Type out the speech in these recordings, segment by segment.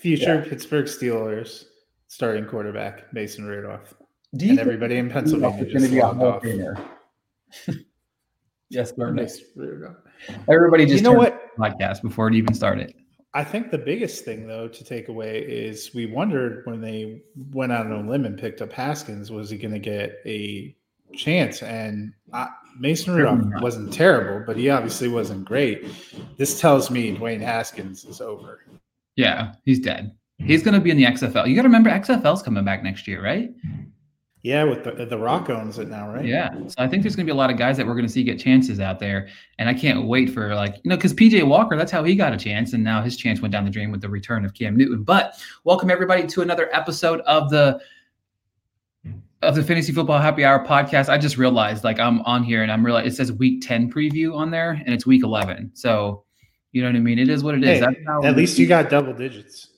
Future Pittsburgh Steelers starting quarterback Mason Rudolph. Do you And everybody in Pennsylvania is just going to be a logged Hall of off. Famer? yes, Gordon. Mason Rudolph. Everybody just You know what? podcast before it even started. I think the biggest thing, though, to take away is we wondered when they went out on a limb and picked up Haskins, was he going to get a chance? And uh, Mason Rudolph wasn't terrible, but he obviously wasn't great. This tells me Dwayne Haskins is over. Yeah, he's dead. Mm-hmm. He's going to be in the XFL. You got to remember XFL's coming back next year, right? Yeah, with the the Rock owns it now, right? Yeah. So I think there's going to be a lot of guys that we're going to see get chances out there. And I can't wait for like, you know, because PJ Walker, that's how he got a chance. And now his chance went down the drain with the return of Cam Newton. But welcome everybody to another episode of the of the Fantasy Football Happy Hour podcast. I just realized like I'm on here and I'm realizing it says week 10 preview on there and it's week 11. So you know what I mean? It is what it is. Hey, at least you got double digits.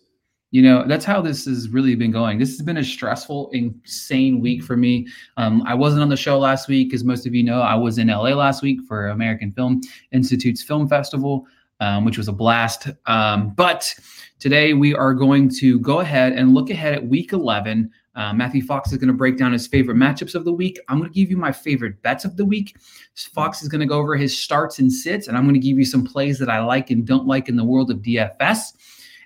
you know that's how this has really been going this has been a stressful insane week for me um, i wasn't on the show last week as most of you know i was in la last week for american film institute's film festival um, which was a blast um, but today we are going to go ahead and look ahead at week 11 uh, matthew fox is going to break down his favorite matchups of the week. I'm going to give you my favorite bets of the week. Fox is going to go over his starts and sits and i'm going to give you some plays that i like and don't like in the world of dfs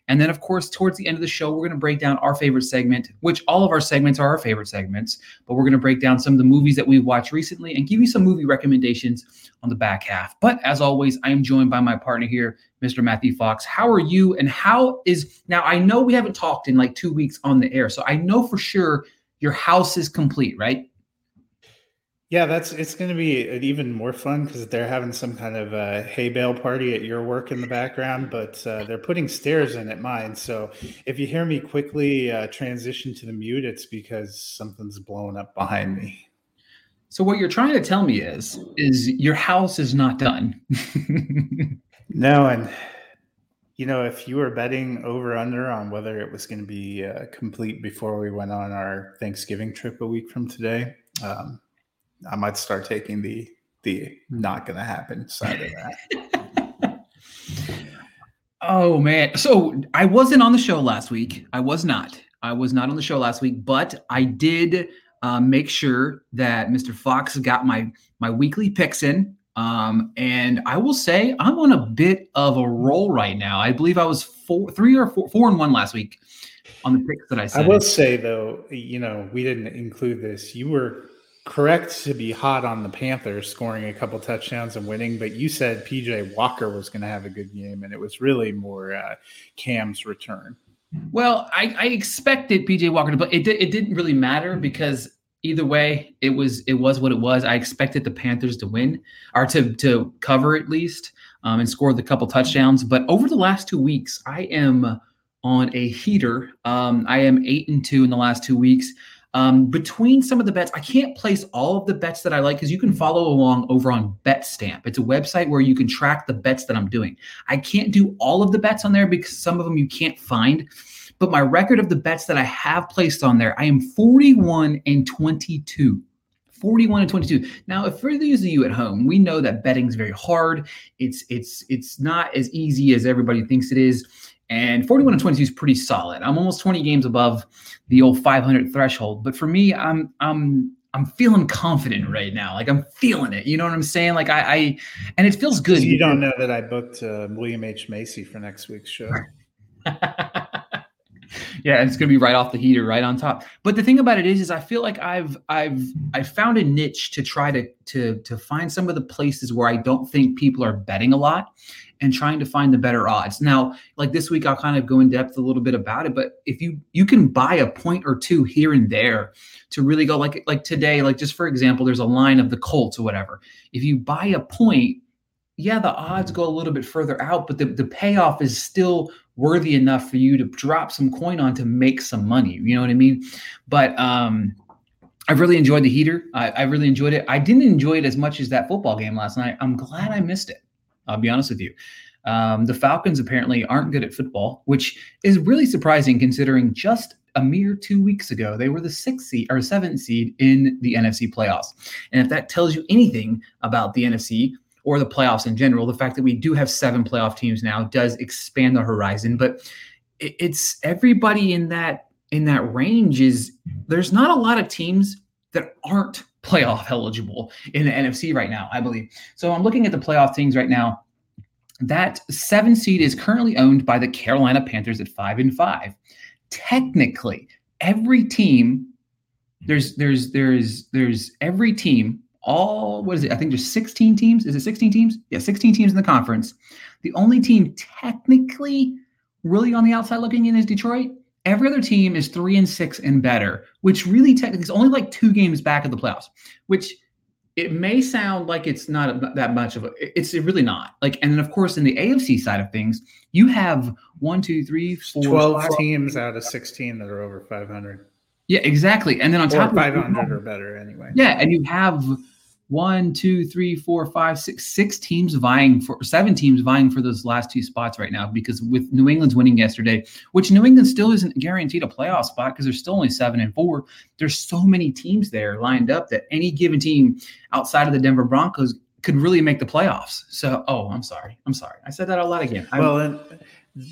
and then, of course, towards the end of the show, we're going to break down our favorite segment, which all of our segments are our favorite segments. But we're going to break down some of the movies that we've watched recently and give you some movie recommendations on the back half. But as always, I am joined by my partner here, Mr. Matthew Fox. How are you? And how is now? I know we haven't talked in like two weeks on the air, so I know for sure your house is complete, right? Yeah, that's it's going to be even more fun because they're having some kind of uh, hay bale party at your work in the background, but uh, they're putting stairs in at mine. So if you hear me quickly uh, transition to the mute, it's because something's blowing up behind me. So what you're trying to tell me is, is your house is not done. No, and you know, if you were betting over under on whether it was going to be uh, complete before we went on our Thanksgiving trip a week from today, um, I might start taking the the not going to happen side of that. Oh man. So I wasn't on the show last week. I was not. I was not on the show last week, but I did uh, make sure that Mr. Fox got my my weekly picks in. Um, and I will say I'm on a bit of a roll right now. I believe I was four, three or four, four and one last week on the picks that I said. I will say though, you know, we didn't include this. You were correct to be hot on the Panthers scoring a couple touchdowns and winning, but you said PJ Walker was going to have a good game, and it was really more uh, Cam's return. Well, I, I expected PJ Walker to play. It, it didn't really matter because either way, it was it was what it was. I expected the Panthers to win or to to cover at least um, and score the couple touchdowns. But over the last two weeks, I am on a heater. Um, I am eight and two in the last two weeks. Um, between some of the bets, I can't place all of the bets that I like because you can follow along over on BetStamp. It's a website where you can track the bets that I'm doing. I can't do all of the bets on there because some of them you can't find. But my record of the bets that I have placed on there, I am 41 and 22. 41 and 22. Now, if for those of you at home, we know that betting is very hard. It's it's it's not as easy as everybody thinks it is. And 41 and 22 is pretty solid. I'm almost 20 games above the old 500 threshold. But for me, I'm I'm I'm feeling confident right now. Like I'm feeling it. You know what I'm saying? Like I, I and it feels good. You don't know that I booked uh, William H Macy for next week's show. yeah, it's gonna be right off the heater, right on top. But the thing about it is, is I feel like I've I've I found a niche to try to to to find some of the places where I don't think people are betting a lot and trying to find the better odds. Now, like this week, I'll kind of go in depth a little bit about it. But if you you can buy a point or two here and there to really go like like today, like just for example, there's a line of the Colts or whatever. If you buy a point, yeah, the odds go a little bit further out, but the, the payoff is still worthy enough for you to drop some coin on to make some money. You know what I mean? But um, I really enjoyed the heater. I, I really enjoyed it. I didn't enjoy it as much as that football game last night. I'm glad I missed it. I'll be honest with you. Um, the Falcons apparently aren't good at football, which is really surprising considering just a mere two weeks ago they were the sixth seed or seventh seed in the NFC playoffs. And if that tells you anything about the NFC, or the playoffs in general. The fact that we do have seven playoff teams now does expand the horizon, but it's everybody in that in that range is there's not a lot of teams that aren't playoff eligible in the NFC right now, I believe. So I'm looking at the playoff things right now. That seven seed is currently owned by the Carolina Panthers at five and five. Technically, every team there's there's there's there's every team all what is it? I think there's 16 teams. Is it 16 teams? Yeah, 16 teams in the conference. The only team technically really on the outside looking in is Detroit. Every other team is three and six and better, which really technically is only like two games back of the playoffs, which it may sound like it's not that much of a it's really not. Like and then of course in the afc side of things you have one two three four 12 five, teams out of 16 that are over 500 yeah exactly. And then on or top 500 of, or better anyway. Yeah and you have one, two, three, four, five, six, six teams vying for seven teams vying for those last two spots right now because with New England's winning yesterday, which New England still isn't guaranteed a playoff spot because they're still only seven and four. There's so many teams there lined up that any given team outside of the Denver Broncos could really make the playoffs. So, oh, I'm sorry. I'm sorry. I said that a lot again. Well, and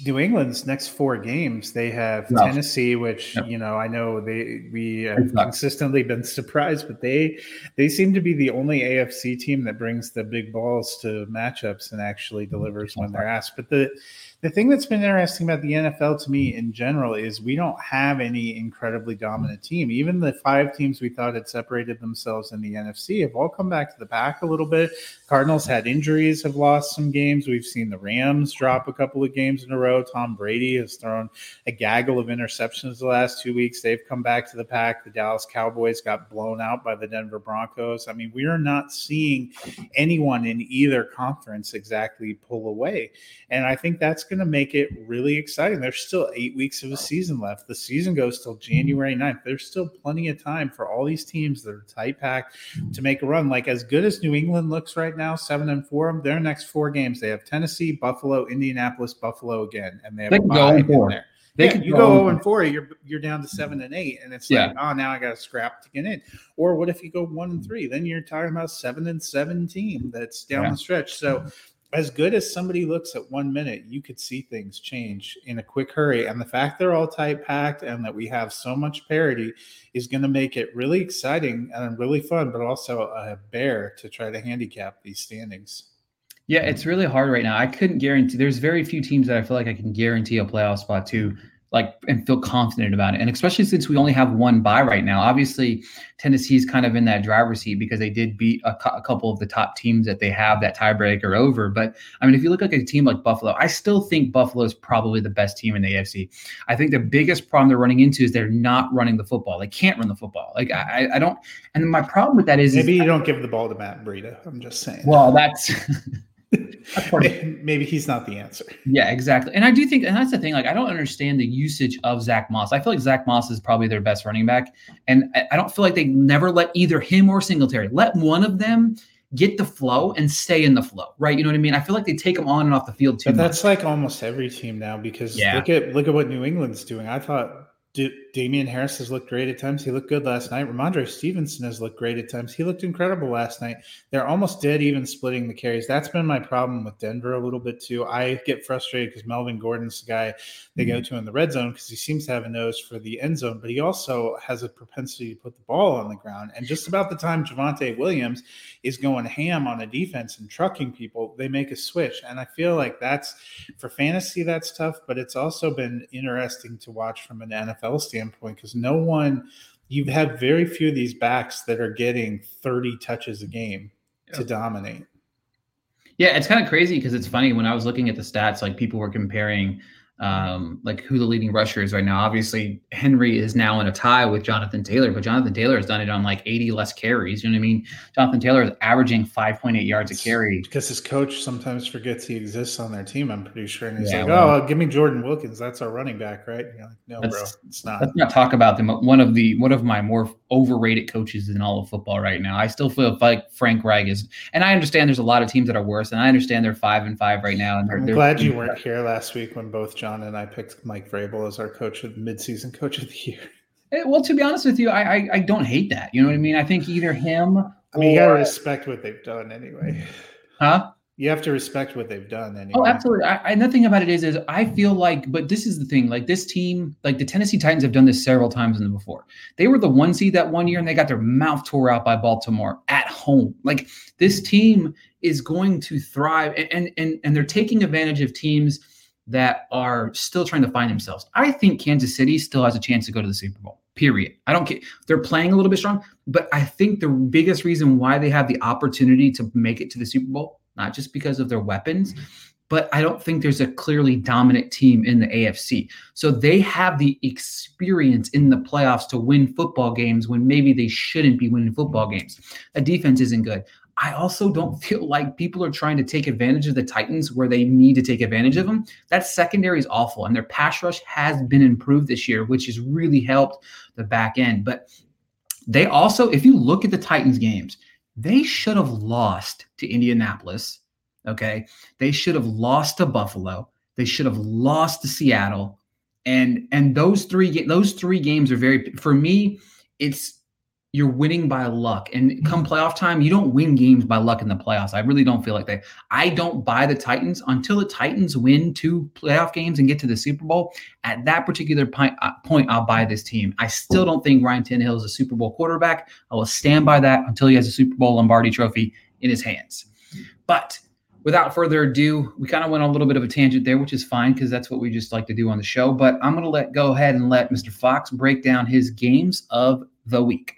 New England's next four games, they have no. Tennessee, which yep. you know I know they we have consistently been surprised, but they they seem to be the only AFC team that brings the big balls to matchups and actually delivers when they're asked. But the the thing that's been interesting about the NFL to me in general is we don't have any incredibly dominant team. Even the five teams we thought had separated themselves in the NFC have all come back to the pack a little bit. Cardinals had injuries, have lost some games. We've seen the Rams drop a couple of games in a row. Tom Brady has thrown a gaggle of interceptions the last two weeks. They've come back to the pack. The Dallas Cowboys got blown out by the Denver Broncos. I mean, we are not seeing anyone in either conference exactly pull away. And I think that's going to make it really exciting. There's still eight weeks of a season left. The season goes till January 9th. There's still plenty of time for all these teams that are tight packed to make a run. Like as good as New England looks right now, seven and four, their next four games, they have Tennessee, Buffalo, Indianapolis, Buffalo again, and they have they can go in there. They yeah, you go, 0 and 4, you're you're down to seven and eight, and it's yeah. like, oh, now I got to scrap to get in. Or what if you go one and three? Then you're talking about seven and seventeen that's down yeah. the stretch. So as good as somebody looks at one minute, you could see things change in a quick hurry. And the fact they're all tight packed and that we have so much parity is going to make it really exciting and really fun, but also a bear to try to handicap these standings. Yeah, it's really hard right now. I couldn't guarantee. There's very few teams that I feel like I can guarantee a playoff spot to like and feel confident about it. And especially since we only have one buy right now. Obviously, Tennessee's kind of in that driver's seat because they did beat a, a, couple of the top teams that they have that tiebreaker over. But I mean, if you look at a team like Buffalo, I still think Buffalo is probably the best team in the AFC. I think the biggest problem they're running into is they're not running the football. They can't run the football. Like I, I don't. And my problem with that is maybe is, you don't give the ball to Matt Breida. I'm just saying. Well, that's. maybe he's not the answer. Yeah, exactly. And I do think, and that's the thing. Like, I don't understand the usage of Zach Moss. I feel like Zach Moss is probably their best running back, and I, don't feel like they never let either him or Singletary let one of them get the flow and stay in the flow. Right? You know what I mean? I feel like they take them on and off the field too. But that's much. like almost every team now because yeah. look at look at what New England's doing. I thought D- Damien Harris has looked great at times. He looked good last night. Rhamondre Stevenson has looked great at times. He looked incredible last night. They're almost dead even splitting the carries. That's been my problem with Denver a little bit too. I get frustrated because Melvin Gordon's the guy they mm-hmm. go to in the red zone because he seems to have a nose for the end zone, but he also has a propensity to put the ball on the ground. And just about the time Javonte Williams is going ham on a defense and trucking people, they make a switch. And I feel like that's for fantasy, that's tough, but it's also been interesting to watch from an NFL standpoint because no one, you've had very few of these backs that are getting 30 touches a game to dominate. Yeah, it's kind of crazy because it's funny when I was looking at the stats, like people were comparing um, like who the leading rusher is right now. Obviously, Henry is now in a tie with Jonathan Taylor, but Jonathan Taylor has done it on like 80 less carries. You know what I mean? Jonathan Taylor is averaging 5.8 yards a carry. Because his coach sometimes forgets he exists on their team, I'm pretty sure. And he's Yeah, like, well- oh, give me Jordan Wilkins. That's our running back, right? Like, no, bro, it's not. Let's not talk about them. One of the one of my more overrated coaches in all of football right now. I still feel like Frank Reich is, and I understand there's a lot of teams that are worse, and I understand they're five and five right now. And they're, I'm they're- glad you weren't here last week when both John and I picked Mike Vrabel as our coach of midseason coach of the year. Eh, Well, to be honest with you, I, I I don't hate that. You know what I mean? I think either him I mean, you gotta respect what they've done anyway. huh? You have to respect what they've done anyway. Oh, absolutely. I, the thing about it is, is I feel like, but this is the thing. Like this team, like the Tennessee Titans have done this several times in the before. They were the one seed that one year, and they got their mouth tore out by Baltimore at home. Like this team is going to thrive, and and, and they're taking advantage of teams that are still trying to find themselves. I think Kansas City still has a chance to go to the Super Bowl. Period. I don't care. They're playing a little bit strong, but I think the biggest reason why they have the opportunity to make it to the Super Bowl, not just because of their weapons, mm-hmm. but I don't think there's a clearly dominant team in the AFC. So they have the experience in the playoffs to win football games when maybe they shouldn't be winning football mm-hmm. games. A defense isn't good. I also don't feel like people are trying to take advantage of the Titans where they need to take advantage of them. That secondary is awful, and their pass rush has been improved this year, which has really helped the back end. But they also, if you look at the Titans games, they should have lost to Indianapolis. Okay. They should have lost to Buffalo. They should have lost to Seattle. And and those three those three games are very for me, it's you're winning by luck. And come playoff time, you don't win games by luck in the playoffs. I really don't feel like that. I don't buy the Titans until the Titans win two playoff games and get to the Super Bowl. At that particular point, uh, I'll buy this team. I still don't think Ryan Tannehill is a Super Bowl quarterback. I will stand by that until he has a Super Bowl Lombardi trophy in his hands. But without further ado, we kind of went on a little bit of a tangent there, which is fine because that's what we just like to do on the show. But I'm going to let go ahead and let Mr. Fox break down his games of the week.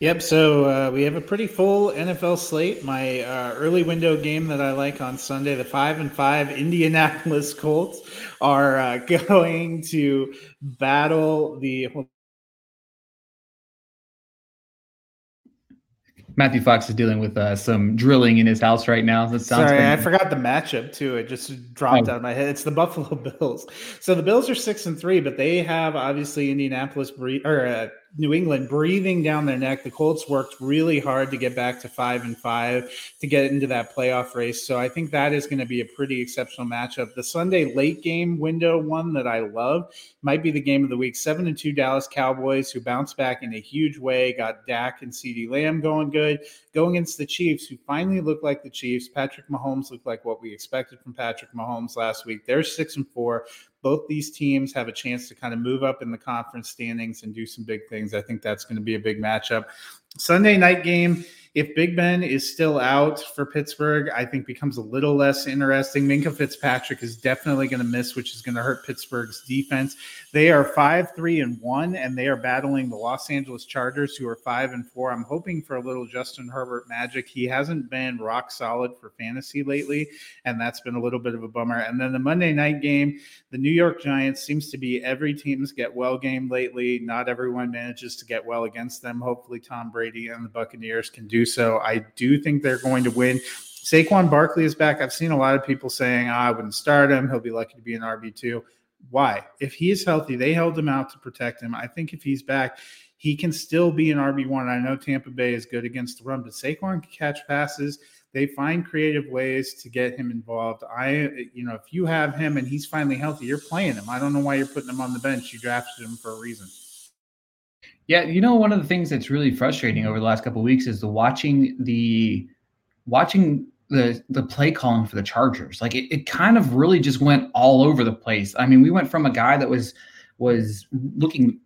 Yep. So uh, we have a pretty full NFL slate. My uh, early window game that I like on Sunday, the five and five Indianapolis Colts are uh, going to battle the. Matthew Fox is dealing with uh, some drilling in his house right now. That sounds Sorry, I forgot the matchup too. It just dropped Oh. out of my head. It's the Buffalo Bills. So the Bills are six and three, but they have obviously Indianapolis or uh, New England breathing down their neck. The Colts worked really hard to get back to five and five to get into that playoff race. So I think that is going to be a pretty exceptional matchup. The Sunday late game window one that I love might be the game of the week. Seven and two Dallas Cowboys who bounced back in a huge way, got Dak and CeeDee Lamb going good, going against the Chiefs who finally look like the Chiefs. Patrick Mahomes looked like what we expected from Patrick Mahomes last week. They're six and four. Both these teams have a chance to kind of move up in the conference standings and do some big things. I think that's going to be a big matchup. Sunday night game. If Big Ben is still out for Pittsburgh, I think becomes a little less interesting. Minkah Fitzpatrick is definitely going to miss, which is going to hurt Pittsburgh's defense. They are five, three, and one, and they are battling the Los Angeles Chargers, who are five and four. I'm hoping for a little Justin Herbert magic. He hasn't been rock solid for fantasy lately, and that's been a little bit of a bummer. And then the Monday night game, the New York Giants seems to be every team's get well game lately. Not everyone manages to get well against them. Hopefully, Tom Brady and the Buccaneers can do so. I do think they're going to win. Saquon Barkley is back. I've seen a lot of people saying, oh, I wouldn't start him. He'll be lucky to be an RB2. Why? If he is healthy, they held him out to protect him. I think if he's back, he can still be an RB1. I know Tampa Bay is good against the run, but Saquon can catch passes. They find creative ways to get him involved. I, you know, if you have him and he's finally healthy, you're playing him. I don't know why you're putting him on the bench. You drafted him for a reason. Yeah, you know, one of the things that's really frustrating over the last couple weeks is the watching the watching the the play calling for the Chargers. Like it, it kind of really just went all over the place. I mean, we went from a guy that was was looking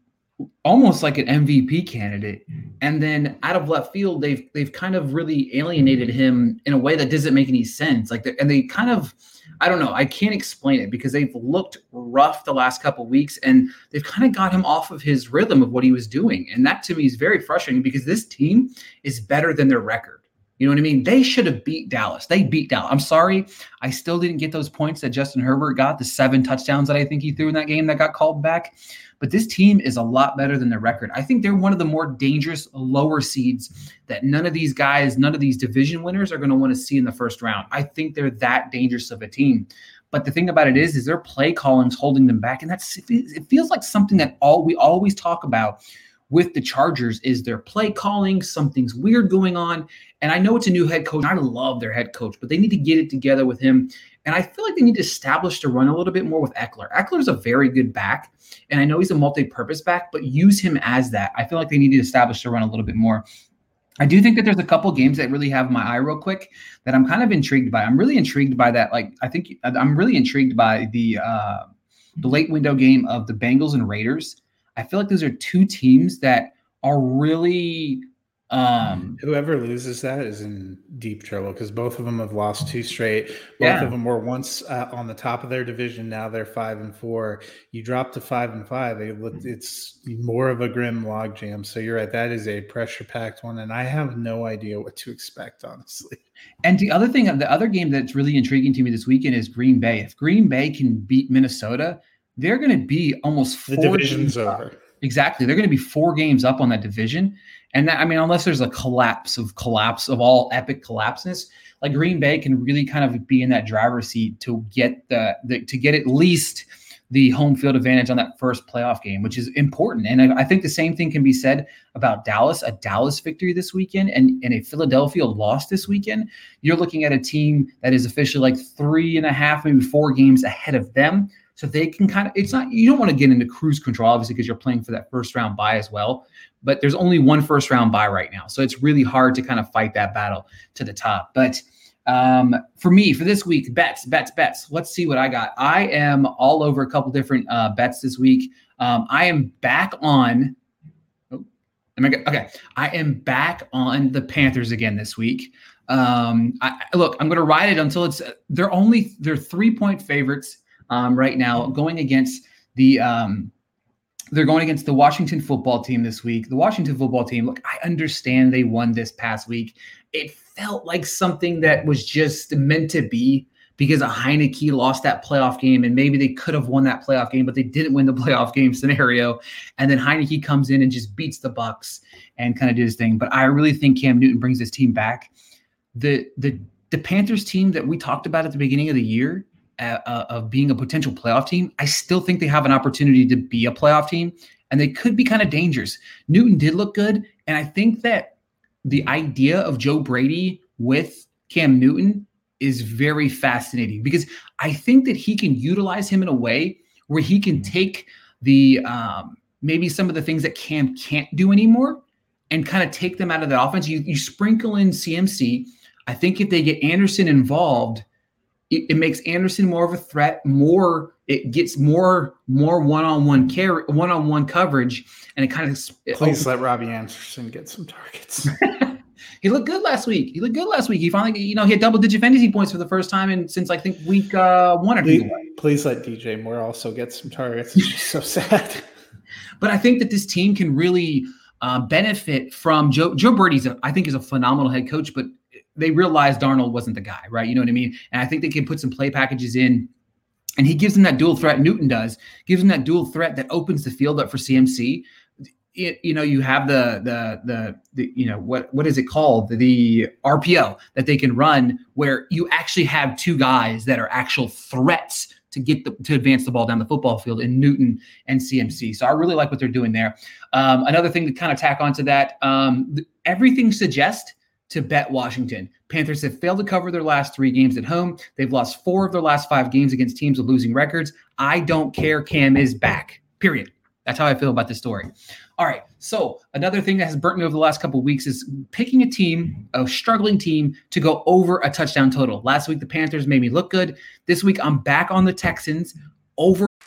almost like an MVP candidate, and then out of left field, they've they've kind of really alienated him in a way that doesn't make any sense. Like, and they kind of, I don't know, I can't explain it because they've looked rough the last couple weeks, and they've kind of got him off of his rhythm of what he was doing, and that to me is very frustrating because this team is better than their record. You know what I mean? They should have beat Dallas. They beat Dallas. I'm sorry. I still didn't get those points that Justin Herbert got, the seven touchdowns that I think he threw in that game that got called back. But this team is a lot better than their record. I think they're one of the more dangerous lower seeds that none of these guys, none of these division winners are going to want to see in the first round. I think they're that dangerous of a team. But the thing about it is, is their play calling's holding them back, and that's it feels like something that all we always talk about with the Chargers is their play calling. Something's weird going on. And I know it's a new head coach. I love their head coach, but they need to get it together with him. And I feel like they need to establish to run a little bit more with Ekeler. Ekeler's a very good back. And I know he's a multi purpose back, but use him as that. I feel like they need to establish to run a little bit more. I do think that there's a couple games that really have my eye real quick that I'm kind of intrigued by. I'm really intrigued by that. Like, I think I'm really intrigued by the, uh, the late window game of the Bengals and Raiders. I feel like those are two teams that are really um whoever loses that is in deep trouble because both of them have lost two straight. Both yeah. of them were once uh, on the top of their division. Now they're five and four. You drop to five and five look it's more of a grim logjam so you're right that is a pressure packed one and i have no idea what to expect honestly. And the other thing the other game that's really intriguing to me this weekend is green bay. If green bay can beat minnesota they're going to be almost four the division's over. Exactly. They're going to be four games up on that division. And that, I mean, unless there's a collapse of collapse of all epic collapses, like Green Bay can really kind of be in that driver's seat to get the, the to get at least the home field advantage on that first playoff game, which is important. And I, I, think the same thing can be said about Dallas, a Dallas victory this weekend and, and a Philadelphia loss this weekend. You're looking at a team that is officially like three and a half, maybe four games ahead of them. So they can kind of, it's not, you don't want to get into cruise control, obviously, because you're playing for that first round buy as well. But there's only one first round buy right now. So it's really hard to kind of fight that battle to the top. But um, for me, for this week, bets, bets, bets. Let's see what I got. I am all over a couple different uh, bets this week. Um, I am back on. Oh, am I good? okay? I am back on the Panthers again this week. Um, I, look, I'm going to ride it until it's. They're only they're three point favorites um, right now, going against the um, they're going against the Washington football team this week. The Washington football team, look, I understand they won this past week. It felt like something that was just meant to be because a Heinicke lost that playoff game and maybe they could have won that playoff game, but they didn't win the playoff game scenario. And then Heinicke comes in and just beats the Bucks and kind of did his thing. But I really think Cam Newton brings this team back. The the the Panthers team that we talked about at the beginning of the year uh, of being a potential playoff team, I still think they have an opportunity to be a playoff team, and they could be kind of dangerous. Newton did look good, and I think that the idea of Joe Brady with Cam Newton is very fascinating because I think that he can utilize him in a way where he can take the um, maybe some of the things that Cam can't do anymore and kind of take them out of the offense. You, you sprinkle in CMC. I think if they get Anderson involved, it, it, makes Anderson more of a threat. More, it gets more more one on one carry, one on one coverage, and it kind of. It Please opens. let Robbie Anderson get some targets. he looked good last week. He looked good last week. He finally, you know, he had double digit fantasy points for the first time in since I think week uh, one or two. Please let DJ Moore also get some targets. It's just so sad. But I think that this team can really uh, benefit from Joe. Joe Brady's, a, I think, is a phenomenal head coach, but they realized Darnold wasn't the guy, right? You know what I mean? And I think they can put some play packages in. And he gives them that dual threat. Newton does gives them that dual threat that opens the field up for CMC. It, you know, you have the, the the the you know what what is it called the, the RPO that they can run where you actually have two guys that are actual threats to get the to advance the ball down the football field in Newton and CMC. So I really like what they're doing there. Um, another thing to kind of tack onto that, um, everything suggests to bet Washington. Panthers have failed to cover their last three games at home. They've lost four of their last five games against teams with losing records. I don't care. Cam is back. Period. That's how I feel about this story. All right. So another thing that has burnt me over the last couple of weeks is picking a team, a struggling team, to go over a touchdown total. Last week the Panthers made me look good. This week I'm back on the Texans over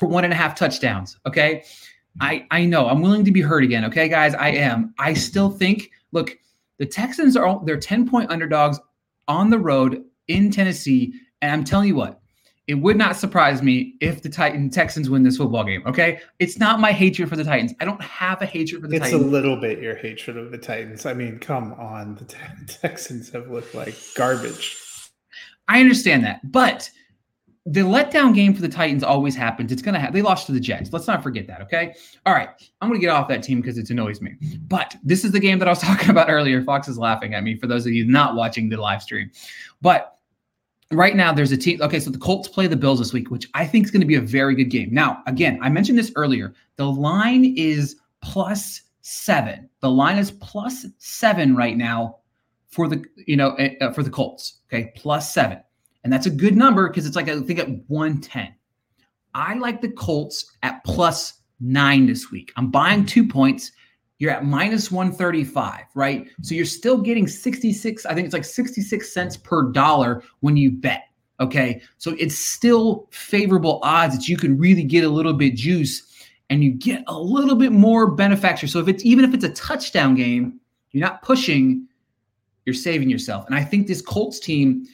for one and a half touchdowns. Okay. I I know I'm willing to be hurt again. Okay, guys, I am. I still think. Look, the Texans are they're 10 point underdogs on the road in Tennessee, and I'm telling you what, it would not surprise me if the Titan Texans win this football game. Okay, it's not my hatred for the Titans. I don't have a hatred for the Titans. It's a little bit your hatred of the Titans. I mean, come on. The Te- Texans have looked like garbage. I understand that, but the letdown game for the Titans always happens. It's gonna have they lost to the Jets. Let's not forget that. Okay. All right. I'm gonna get off that team because it annoys me. But this is the game that I was talking about earlier. Fox is laughing at me for those of you not watching the live stream. But right now there's a team. Okay, so the Colts play the Bills this week, which I think is going to be a very good game. Now, again, I mentioned this earlier. The line is plus seven. The line is plus seven right now for the you know uh, for the Colts. Okay, plus seven, and that's a good number because it's like I think at one ten. I like the Colts at plus nine this week. I'm buying two points. You're at minus 135, right? So you're still getting 66, I think it's like 66 cents per dollar when you bet. Okay. So it's still favorable odds that you can really get a little bit juice and you get a little bit more benefactor. So if it's even if it's a touchdown game, you're not pushing, you're saving yourself. And I think this Colts team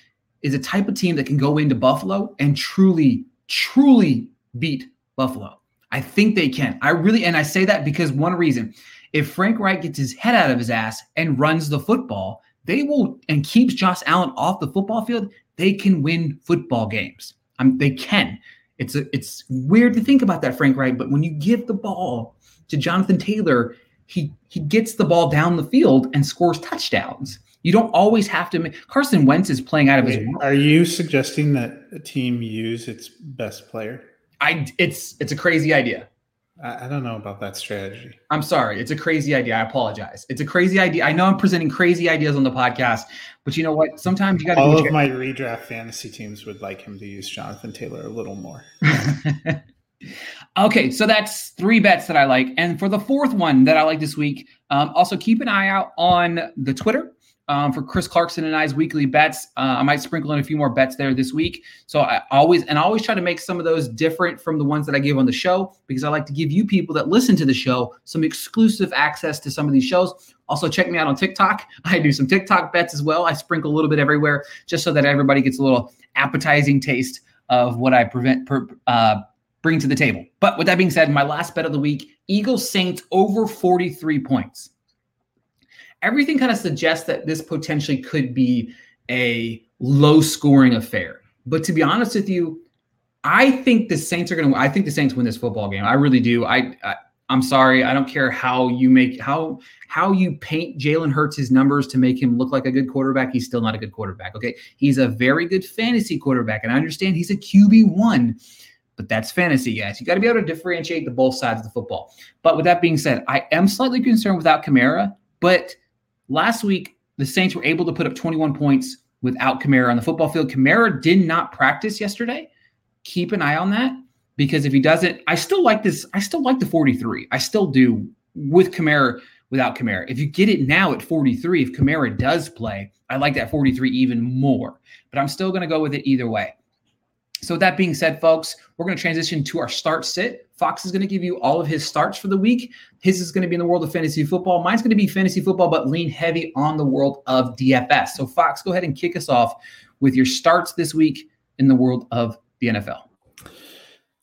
is a type of team that can go into Buffalo and truly, truly beat Buffalo. I think they can. I really, and I say that because one reason if Frank Reich gets his head out of his ass and runs the football, they will and keeps Josh Allen off the football field, they can win football games. Um, they can. It's a, it's weird to think about that, Frank Reich, but when you give the ball to Jonathan Taylor, he he gets the ball down the field and scores touchdowns. You don't always have to. Make, Carson Wentz is playing out of his. Wait, are you suggesting that a team use its best player? I it's it's a crazy idea. I, I don't know about that strategy. I'm sorry. It's a crazy idea. I apologize. It's a crazy idea. I know I'm presenting crazy ideas on the podcast, but you know what? Sometimes you got to All of my redraft fantasy teams would like him to use Jonathan Taylor a little more. okay, so that's three bets that I like, and for the fourth one that I like this week, um, also keep an eye out on the Twitter. Um, for Chris Clarkson and I's weekly bets, uh, I might sprinkle in a few more bets there this week. So I always and I always try to make some of those different from the ones that I give on the show because I like to give you people that listen to the show some exclusive access to some of these shows. Also, check me out on TikTok. I do some TikTok bets as well. I sprinkle a little bit everywhere just so that everybody gets a little appetizing taste of what I prevent per, uh, bring to the table. But with that being said, my last bet of the week: Eagles Saints over 43 points. Everything kind of suggests that this potentially could be a low scoring affair. But to be honest with you, I think the Saints are going to. I think the Saints win this football game. I really do. I, I I'm sorry. I don't care how you make how how you paint Jalen Hurts his numbers to make him look like a good quarterback. He's still not a good quarterback. Okay, he's a very good fantasy quarterback, and I understand he's a QB one, but that's fantasy, guys. You got to be able to differentiate the both sides of the football. But with that being said, I am slightly concerned without Kamara. But last week the Saints were able to put up 21 points without Kamara on the football field. Kamara did not practice yesterday. Keep an eye on that because if he doesn't, I still like this. I still like the 43. I still do with Kamara without Kamara. If you get it now at 43, if Kamara does play, I like that 43 even more. But I'm still going to go with it either way. So with that being said, folks, we're going to transition to our start sit. Fox is going to give you all of his starts for the week. His is going to be in the world of fantasy football. Mine's going to be fantasy football, but lean heavy on the world of DFS. So Fox, go ahead and kick us off with your starts this week in the world of the NFL.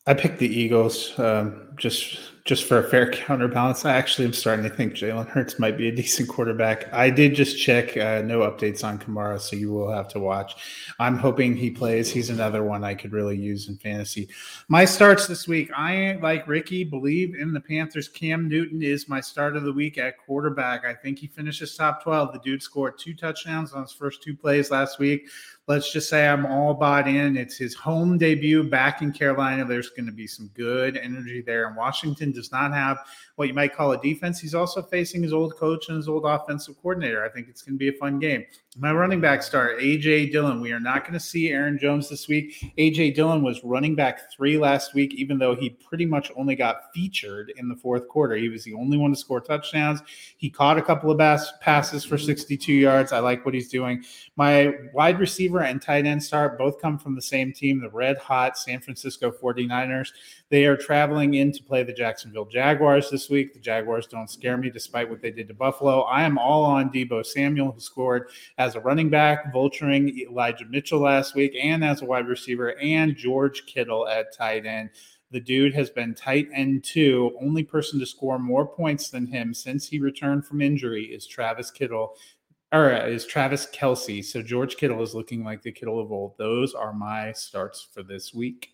I picked the Eagles um, just just for a fair counterbalance. I actually am starting to think Jalen Hurts might be a decent quarterback. I did just check, uh, no updates on Kamara, so you will have to watch. I'm hoping he plays. He's another one I could really use in fantasy. My starts this week, I like Ricky believe in the Panthers. Cam Newton is my start of the week at quarterback. I think he finishes top 12. The dude scored two touchdowns on his first two plays last week. Let's just say I'm all bought in. It's his home debut back in Carolina. There's going to be some good energy there. And Washington does not have what you might call a defense. He's also facing his old coach and his old offensive coordinator. I think it's going to be a fun game. My running back start, AJ Dillon. We are not going to see Aaron Jones this week. AJ Dillon was running back three last week, even though he pretty much only got featured in the fourth quarter. He was the only one to score touchdowns. He caught a couple of bass passes for 62 yards. I like what he's doing. My wide receiver and tight end start both come from the same team, the red hot San Francisco 49ers. They are traveling in to play the Jacksonville Jaguars this week. The Jaguars don't scare me despite what they did to Buffalo. I am all on Deebo Samuel, who scored as a running back, vulturing Elijah Mitchell last week, and as a wide receiver, and George Kittle at tight end. The dude has been tight end two. Only person to score more points than him since he returned from injury is Travis Kittle or uh, is Travis Kelce. So George Kittle is looking like the Kittle of old. Those are my starts for this week.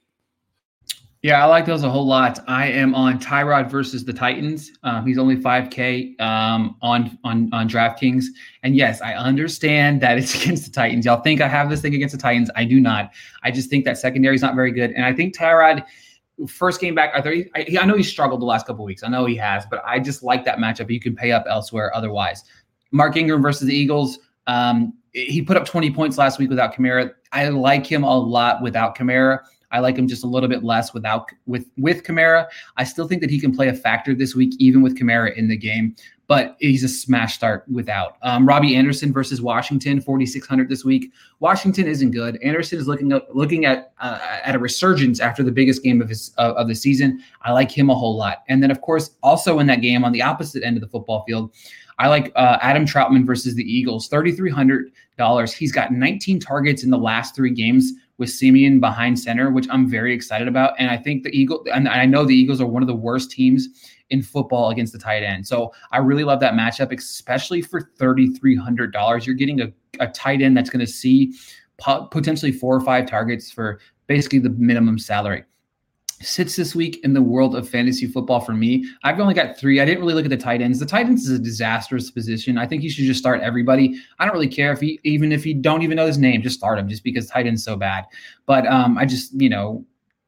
Yeah, I like those a whole lot. I am on Tyrod versus the Titans. Um, he's only 5K um, on on on DraftKings, and yes, I understand that it's against the Titans. Y'all think I have this thing against the Titans? I do not. I just think that secondary is not very good, and I think Tyrod. First game back, I, thought he, I, I know he struggled the last couple weeks. I know he has, but I just like that matchup. You can pay up elsewhere otherwise. Mark Ingram versus the Eagles. Um, he put up 20 points last week without Kamara. I like him a lot without Kamara. I like him just a little bit less without with with Kamara. I still think that he can play a factor this week, even with Kamara in the game. But he's a smash start without. Um, Robbie Anderson versus Washington, 4,600 this week. Washington isn't good. Anderson is looking at, looking at uh, at a resurgence after the biggest game of his uh, of the season. I like him a whole lot. And then, of course, also in that game on the opposite end of the football field, I like uh, Adam Trautman versus the Eagles, $3,300. He's got 19 targets in the last three games with Siemian behind center, which I'm very excited about. And I think the Eagle, and I know the Eagles are one of the worst teams in football against the tight end. So I really love that matchup, especially for $3,300. You're getting a, a tight end that's going to see potentially four or five targets for basically the minimum salary sits this week in the world of fantasy football for me. I've only got three. I didn't really look at the tight ends. The tight ends is a disastrous position. I think you should just start everybody. I don't really care if he, even if you don't even know his name, just start him just because tight end's so bad. But um, I just, you know,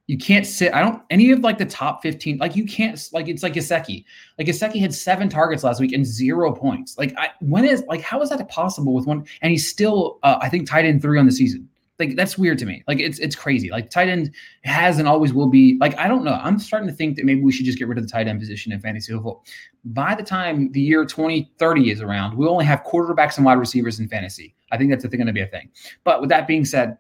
you can't sit. I don't any of like the top 15, like you can't like it's like Gesicki. Like Gesicki had seven targets last week and zero points. Like I when is like how is that possible with one and he's still uh, I think tight end three on the season like that's weird to me. Like it's it's crazy. Like tight end has and always will be. Like I don't know. I'm starting to think that maybe we should just get rid of the tight end position in fantasy football. By the time the year 2030 is around, we only have quarterbacks and wide receivers in fantasy. I think that's going to be a thing. But with that being said,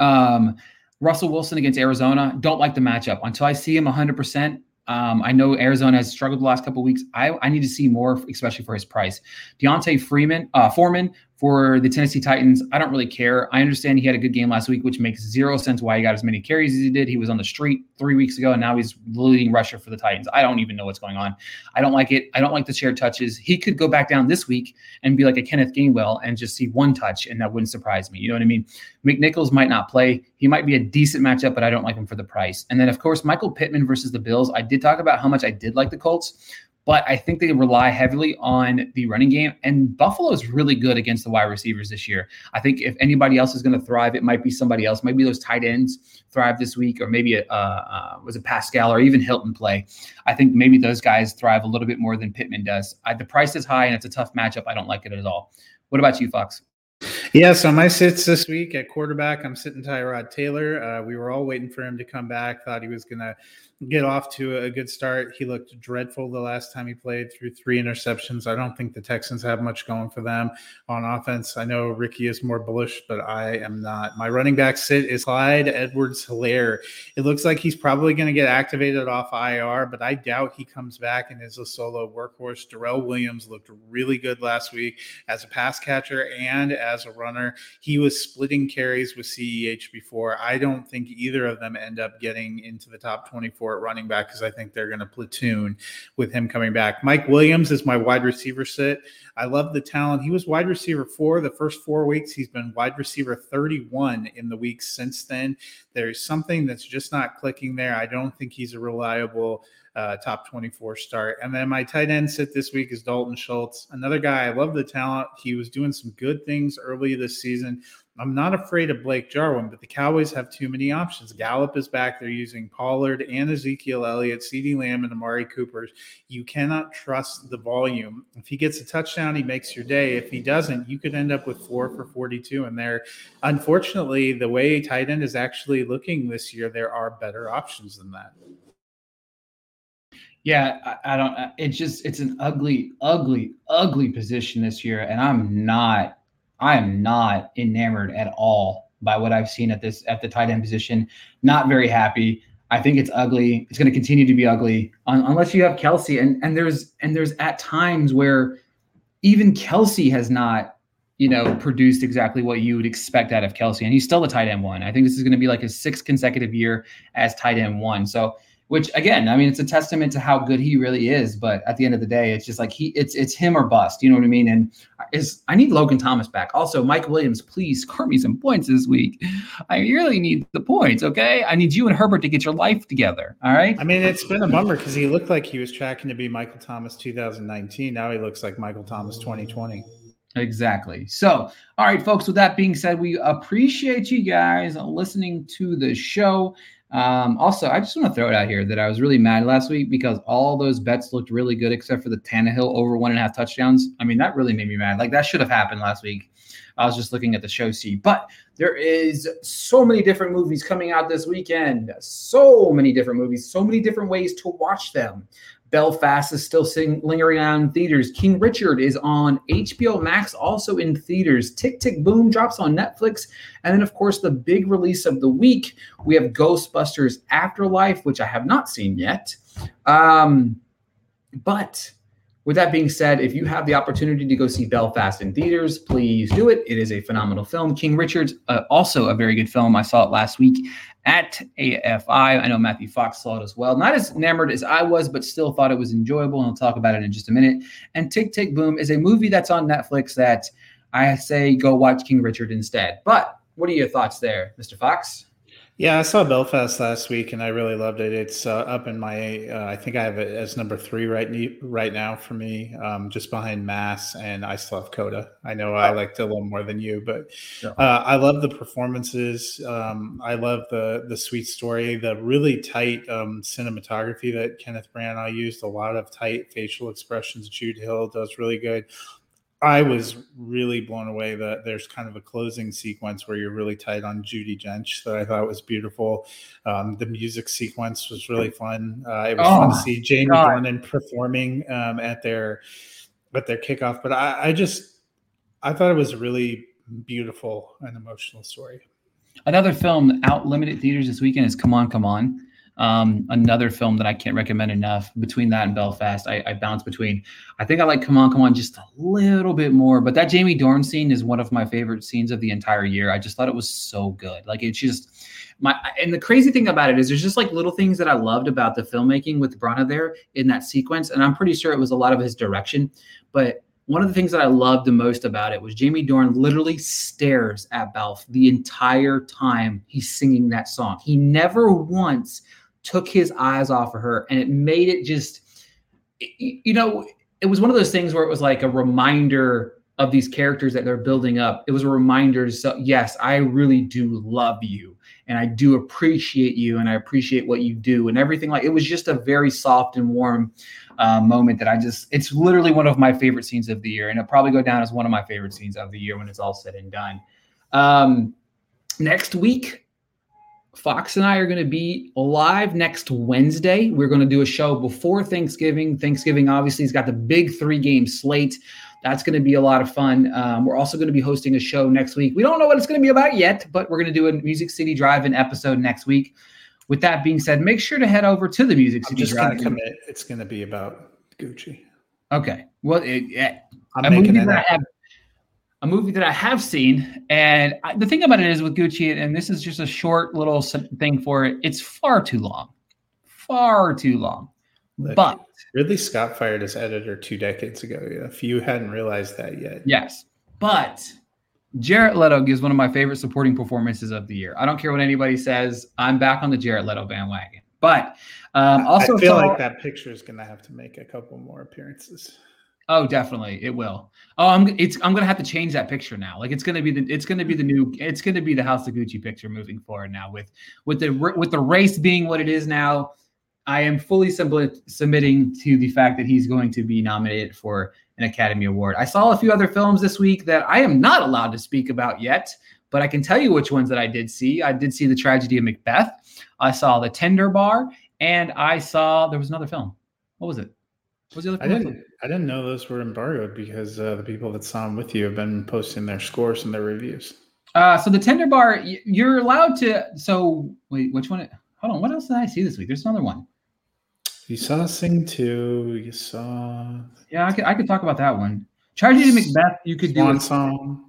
um, Russell Wilson against Arizona. Don't like the matchup until I see him 100. percent um, I know Arizona has struggled the last couple weeks. I, I need to see more, especially for his price. D'Onta Freeman, uh, Foreman for the Tennessee Titans, I don't really care. I understand he had a good game last week, which makes zero sense why he got as many carries as he did. He was on the street three weeks ago, and now he's leading rusher for the Titans. I don't even know what's going on. I don't like it. I don't like the shared touches. He could go back down this week and be like a Kenneth Gainwell and just see one touch, and that wouldn't surprise me. You know what I mean? McNichols might not play. He might be a decent matchup, but I don't like him for the price. And then, of course, Michael Pittman versus the Bills. I did talk about how much I did like the Colts but I think they rely heavily on the running game. And Buffalo is really good against the wide receivers this year. I think if anybody else is going to thrive, it might be somebody else. Maybe those tight ends thrive this week, or maybe a, uh, uh, was it Pascal or even Hilton play. I think maybe those guys thrive a little bit more than Pittman does. I, the price is high and it's a tough matchup. I don't like it at all. What about you, Fox? Yeah, so my sits this week at quarterback, I'm sitting Tyrod Taylor. Uh, we were all waiting for him to come back. Thought he was going to get off to a good start. He looked dreadful the last time he played through three interceptions. I don't think the Texans have much going for them on offense. I know Ricky is more bullish, but I am not. My running back sit is Clyde Edwards Helaire. It looks like he's probably going to get activated off IR, but I doubt he comes back and is a solo workhorse. Darrel Williams looked really good last week as a pass catcher and as a runner. He was splitting carries with CEH before. I don't think either of them end up getting into the top 24 at running back because I think they're going to platoon with him coming back. Mike Williams is my wide receiver sit. I love the talent. He was wide receiver four the first four weeks. He's been wide receiver 31 in the weeks since then. There's something that's just not clicking there. I don't think he's a reliable uh, top 24 start. And then my tight end sit this week is Dalton Schultz, another guy. I love the talent. He was doing some good things early this season I'm not afraid of Blake Jarwin, but the Cowboys have too many options. Gallup is back. They're using Pollard and Ezekiel Elliott, CeeDee Lamb, and Amari Cooper. You cannot trust the volume. If he gets a touchdown, he makes your day. If he doesn't, you could end up with four for 42 in there. Unfortunately, the way tight end is actually looking this year, there are better options than that. Yeah, I, I don't. Uh, it's just it's an ugly, ugly, ugly position this year, and I'm not I am not enamored at all by what I've seen at this at the tight end position. Not very happy. I think it's ugly. It's going to continue to be ugly un- unless you have Kelce. And and there's and there's at times where even Kelce has not, you know, produced exactly what you would expect out of Kelce. and he's still a tight end one. I think this is going to be like his sixth consecutive year as tight end one. So which again, I mean, it's a testament to how good he really is. But at the end of the day, it's just like he, it's it's him or bust. You know what I mean? And is I need Logan Thomas back. Also, Mike Williams, please score me some points this week. I really need the points. Okay, I need you and Herbert to get your life together. All right. I mean, it's been a bummer because he looked like he was tracking to be Michael Thomas 2019. Now he looks like Michael Thomas 2020. Exactly. So, all right, folks, with that being said, we appreciate you guys listening to the show. Um, also, I just want to throw it out here that I was really mad last week because all those bets looked really good except for the Tannehill over one and a half touchdowns. I mean, that really made me mad. Like that should have happened last week. I was just looking at the show sheet, but there is so many different movies coming out this weekend. So many different movies, so many different ways to watch them. Belfast is still sing, lingering on theaters. King Richard is on HBO Max, also in theaters. Tick Tick Boom drops on Netflix. And then, of course, the big release of the week, we have Ghostbusters Afterlife, which I have not seen yet. Um, but with that being said, if you have the opportunity to go see Belfast in theaters, please do it. It is a phenomenal film. King Richard's uh, also a very good film. I saw it last week at AFI. I know Matthew Fox saw it as well. Not as enamored as I was, but still thought it was enjoyable. And I'll talk about it in just a minute. And Tick Tick Boom is a movie that's on Netflix that I say go watch King Richard instead. But what are your thoughts there, Mr. Fox? Yeah, I saw Belfast last week and I really loved it. It's uh, up in my, uh, I think I have it as number three right ne- right now for me, um, just behind Mass, and I still have Coda. I know I liked it a little more than you, but uh, I love the performances. Um, I love the the sweet story, the really tight um, cinematography that Kenneth Branagh used. A lot of tight facial expressions. Jude Hill does really good. I was really blown away that there's kind of a closing sequence where you're really tight on Judi Dench that I thought was beautiful. Um, the music sequence was really fun. Uh, it was oh, fun to see Jamie God. Dornan performing um, at their at their kickoff. But I, I just I thought it was a really beautiful and emotional story. Another film out limited theaters this weekend is Come On, Come On. Um, another film that I can't recommend enough. Between that and Belfast, I, I bounce between. I think I like Come On, Come On just a little bit more, but that Jamie Dorn scene is one of my favorite scenes of the entire year. I just thought it was so good. Like it's just my and the crazy thing about it is there's just like little things that I loved about the filmmaking with Branagh there in that sequence, and I'm pretty sure it was a lot of his direction, but one of the things that I loved the most about it was Jamie Dorn literally stares at Balfe the entire time he's singing that song. He never once took his eyes off of her and it made it just you know it was one of those things where it was like a reminder of these characters that they're building up. It was a reminder so yes i really do love you and i do appreciate you and i appreciate what you do and everything like it was just a very soft and warm uh, moment that i just it's literally one of my favorite scenes of the year and it'll probably go down as one of my favorite scenes of the year when it's all said and done. Um, next week Fox and I are going to be live next Wednesday. We're going to do a show before Thanksgiving. Thanksgiving obviously has got the big three game slate. That's going to be a lot of fun. Um, we're also going to be hosting a show next week. We don't know what it's going to be about yet, but we're going to do a Music City Drive-In episode next week. With that being said, make sure to head over to the Music City Drive-In. Commit. It's going to be about Gucci. Okay. Well, it, it, I'm making it. I have, a movie that I have seen. And I, the thing about it is with Gucci, and this is just a short little thing for it, it's far too long. Far too long. Look, but Ridley Scott fired his editor two decades ago. If you hadn't realized that yet. Yes. But Jared Leto gives one of my favorite supporting performances of the year. I don't care what anybody says. I'm back on the Jared Leto bandwagon. But um, also, I feel like that picture is going to have to make a couple more appearances. Oh, definitely, it will. Oh, I'm it's I'm gonna have to change that picture now. Like it's gonna be the it's gonna be the new it's gonna be the House of Gucci picture moving forward now with with the with the race being what it is now. I am fully subli- submitting to the fact that he's going to be nominated for an Academy Award. I saw a few other films this week that I am not allowed to speak about yet, but I can tell you which ones that I did see. I did see The Tragedy of Macbeth. I saw The Tender Bar, and I saw there was another film. What was it? The other I didn't. I didn't know those were embargoed because uh, the people that saw them with you have been posting their scores and their reviews. Uh, so the tender bar, you're allowed to. So wait, which one? Hold on. What else did I see this week? There's another one. You saw Sing Two. You saw Yeah, I could, I could talk about that one. Tragedy of Macbeth. You could do. Swan. Song.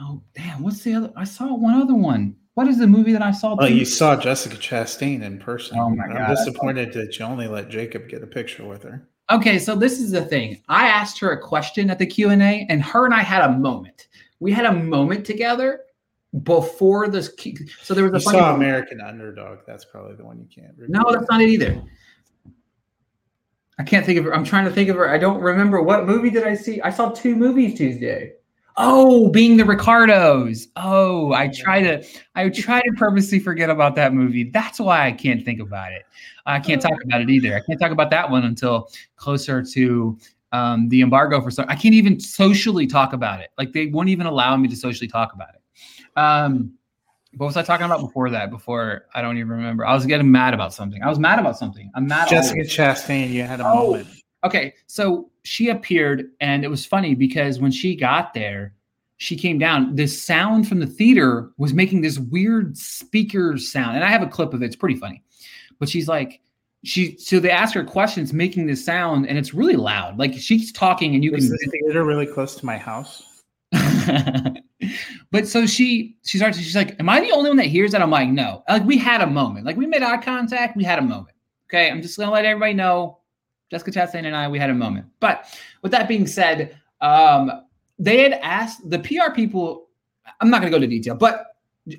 Oh damn! What's the other? I saw one other one. What is the movie that I saw? Oh, too? you saw Jessica Chastain in person. Oh my god! I'm disappointed that you only let Jacob get a picture with her. Okay, so this is the thing. I asked her a question at the Q and A, and her and I had a moment. We had a moment together before this. So there was a You saw American Underdog. That's probably the one you can't. Review. No, that's not it either. I can't think of her. I'm trying to think of her. I don't remember what movie did I see. I saw two movies Tuesday. Oh, being the Ricardos. Oh, I try to I try to purposely forget about that movie. That's why I can't think about it. I can't talk about it either. I can't talk about that one until closer to um, the embargo for some. I can't even socially talk about it. Like they won't even allow me to socially talk about it. Um, what was I talking about before that? Before I don't even remember. I was getting mad about something. I was mad about something. I'm mad. Jessica always. Chastain. You had a Oh. moment. Okay, so she appeared, and it was funny because when she got there, she came down. The sound from the theater was making this weird speaker sound, and I have a clip of it. It's pretty funny. But she's like, she so they ask her questions, making this sound, and it's really loud. Like she's talking, and you Was can this theater really close to my house? but so she she starts she's like am i the only one that hears that i'm like no like we had a moment like we made eye contact we had a moment okay i'm just gonna let everybody know jessica chastain and i we had a moment. But with that being said um they had asked the pr people i'm not gonna go into detail but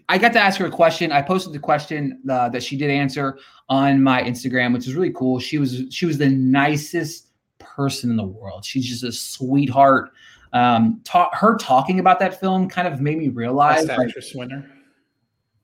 i got to ask her a question. I posted the question uh, that she did answer on my instagram which is really cool. She was she was the nicest person in the world. She's just a sweetheart. Um ta- her talking about that film kind of made me realize Best like, actress winner.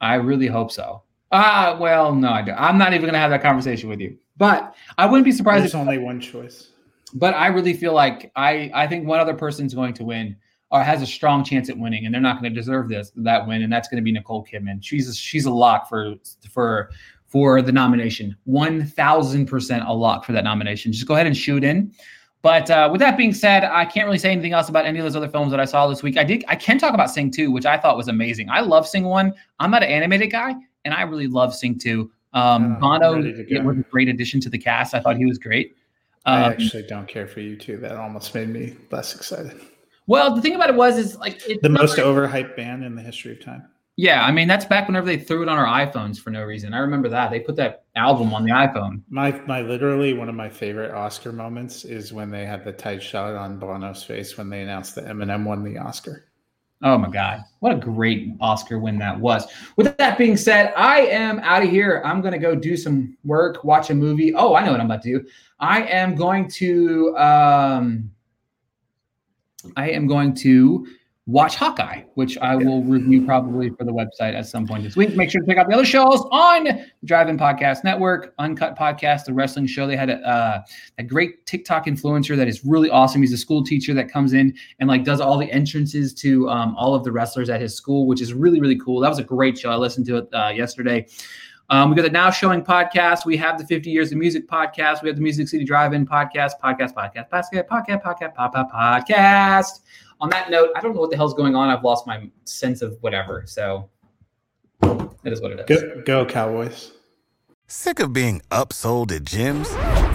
i really hope so. Ah well no I don't. i'm not even gonna have that conversation with you but i wouldn't be surprised There's if, only one choice. but i really feel like i i think one other person's going to win or has a strong chance at winning and they're not going to deserve this that win and that's going to be nicole kidman she's a, she's a lock for for for the nomination 1000% a lock for that nomination just go ahead and shoot in but uh, with that being said, I can't really say anything else about any of those other films that I saw this week. I did. I can talk about Sing 2, which I thought was amazing. I love Sing 1. I'm not an animated guy, and I really love Sing 2. Um, Bono ready to go. it was a great addition to the cast. I thought he was great. I Um, actually don't care for U2. That almost made me less excited. well, the thing about it was, is like it's The most like- overhyped band in the history of time. Yeah, I mean that's back whenever they threw it on our iPhones for no reason. I remember that they put that album on the iPhone. My my literally one of my favorite Oscar moments is when they had the tight shot on Bono's face when they announced that Eminem won the Oscar. Oh my God. What a great Oscar win that was. With that being said, I am out of here. I'm going to go do some work, watch a movie. Oh, I know what I'm about to do. I am going to, um, I am going to watch Hawkeye, which I will review probably for the website at some point this week. Make sure to check out the other shows on the Drive-In Podcast Network, Uncut Podcast, the wrestling show. They had a, uh, a great TikTok influencer that is really awesome. He's a school teacher that comes in and like does all the entrances to um, all of the wrestlers at his school, which is really really cool. That was a great show. I listened to it uh, yesterday. Um, we got the Now Showing podcast. We have the 50 Years of Music podcast. We have the Music City Drive-In podcast, podcast, podcast, podcast, podcast, podcast, podcast, podcast. On that note, I don't know what the hell's going on. I've lost my sense of whatever. So it is what it is. Go, go Cowboys. Sick of being upsold at gyms?